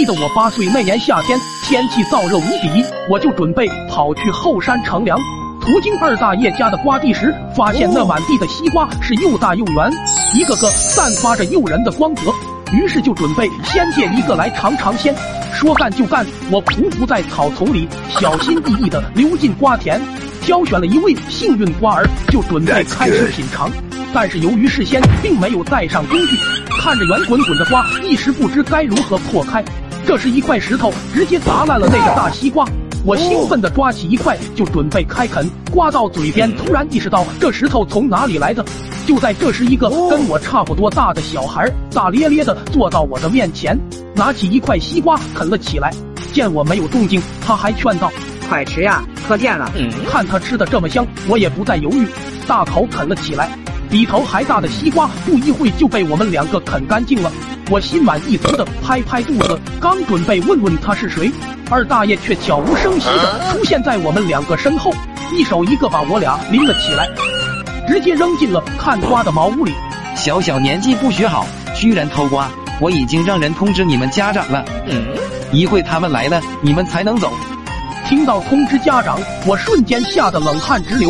记得我八岁那年夏天，天气燥热无比，我就准备跑去后山乘凉。途经二大爷家的瓜地时，发现那满地的西瓜是又大又圆，一个个散发着诱人的光泽。于是就准备先借一个来尝尝鲜。说干就干，我匍匐在草丛里，小心翼翼地溜进瓜田，挑选了一位幸运瓜儿，就准备开始品尝。但是由于事先并没有带上工具，看着圆滚滚的瓜，一时不知该如何破开。这时一块石头直接砸烂了那个大西瓜，我兴奋地抓起一块就准备开啃，刮到嘴边，突然意识到这石头从哪里来的。就在这时，一个跟我差不多大的小孩大咧咧地坐到我的面前，拿起一块西瓜啃了起来。见我没有动静，他还劝道：“快吃呀，可甜了。”看他吃的这么香，我也不再犹豫，大口啃了起来。比头还大的西瓜，不一会就被我们两个啃干净了。我心满意足的拍拍肚子，刚准备问问他是谁，二大爷却悄无声息的出现在我们两个身后，一手一个把我俩拎了起来，直接扔进了看瓜的茅屋里。小小年纪不学好，居然偷瓜！我已经让人通知你们家长了，嗯一会他们来了，你们才能走。听到通知家长，我瞬间吓得冷汗直流。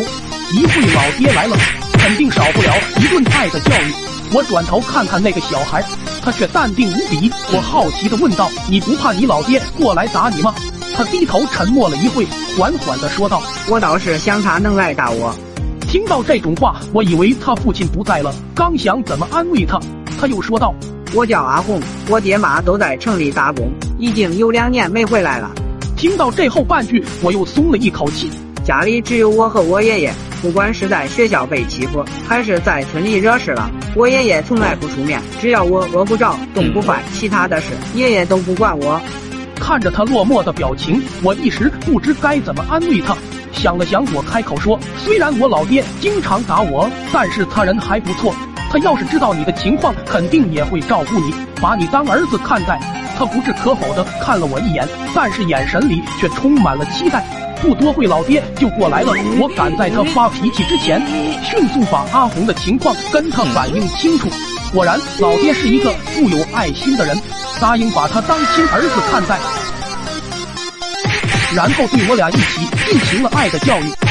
一会老爹来了。肯定少不了一顿爱的教育。我转头看看那个小孩，他却淡定无比。我好奇的问道：“你不怕你老爹？过来打你吗？”他低头沉默了一会，缓缓的说道：“我倒是想他能来打我。”听到这种话，我以为他父亲不在了，刚想怎么安慰他，他又说道：“我叫阿红，我爹妈都在城里打工，已经有两年没回来了。”听到这后半句，我又松了。一口气。家里只有我和我爷爷。不管是在学校被欺负，还是在村里惹事了，我爷爷从来不出面。只要我饿不着、冻不坏，其他的事爷爷都不管我。看着他落寞的表情，我一时不知该怎么安慰他。想了想，我开口说：“虽然我老爹经常打我，但是他人还不错。他要是知道你的情况，肯定也会照顾你，把你当儿子看待。”他不置可否的看了我一眼，但是眼神里却充满了期待。不多会，老爹就过来了。我赶在他发脾气之前，迅速把阿红的情况跟他反映清楚。果然，老爹是一个富有爱心的人，答应把他当亲儿子看待，然后对我俩一起进行了爱的教育。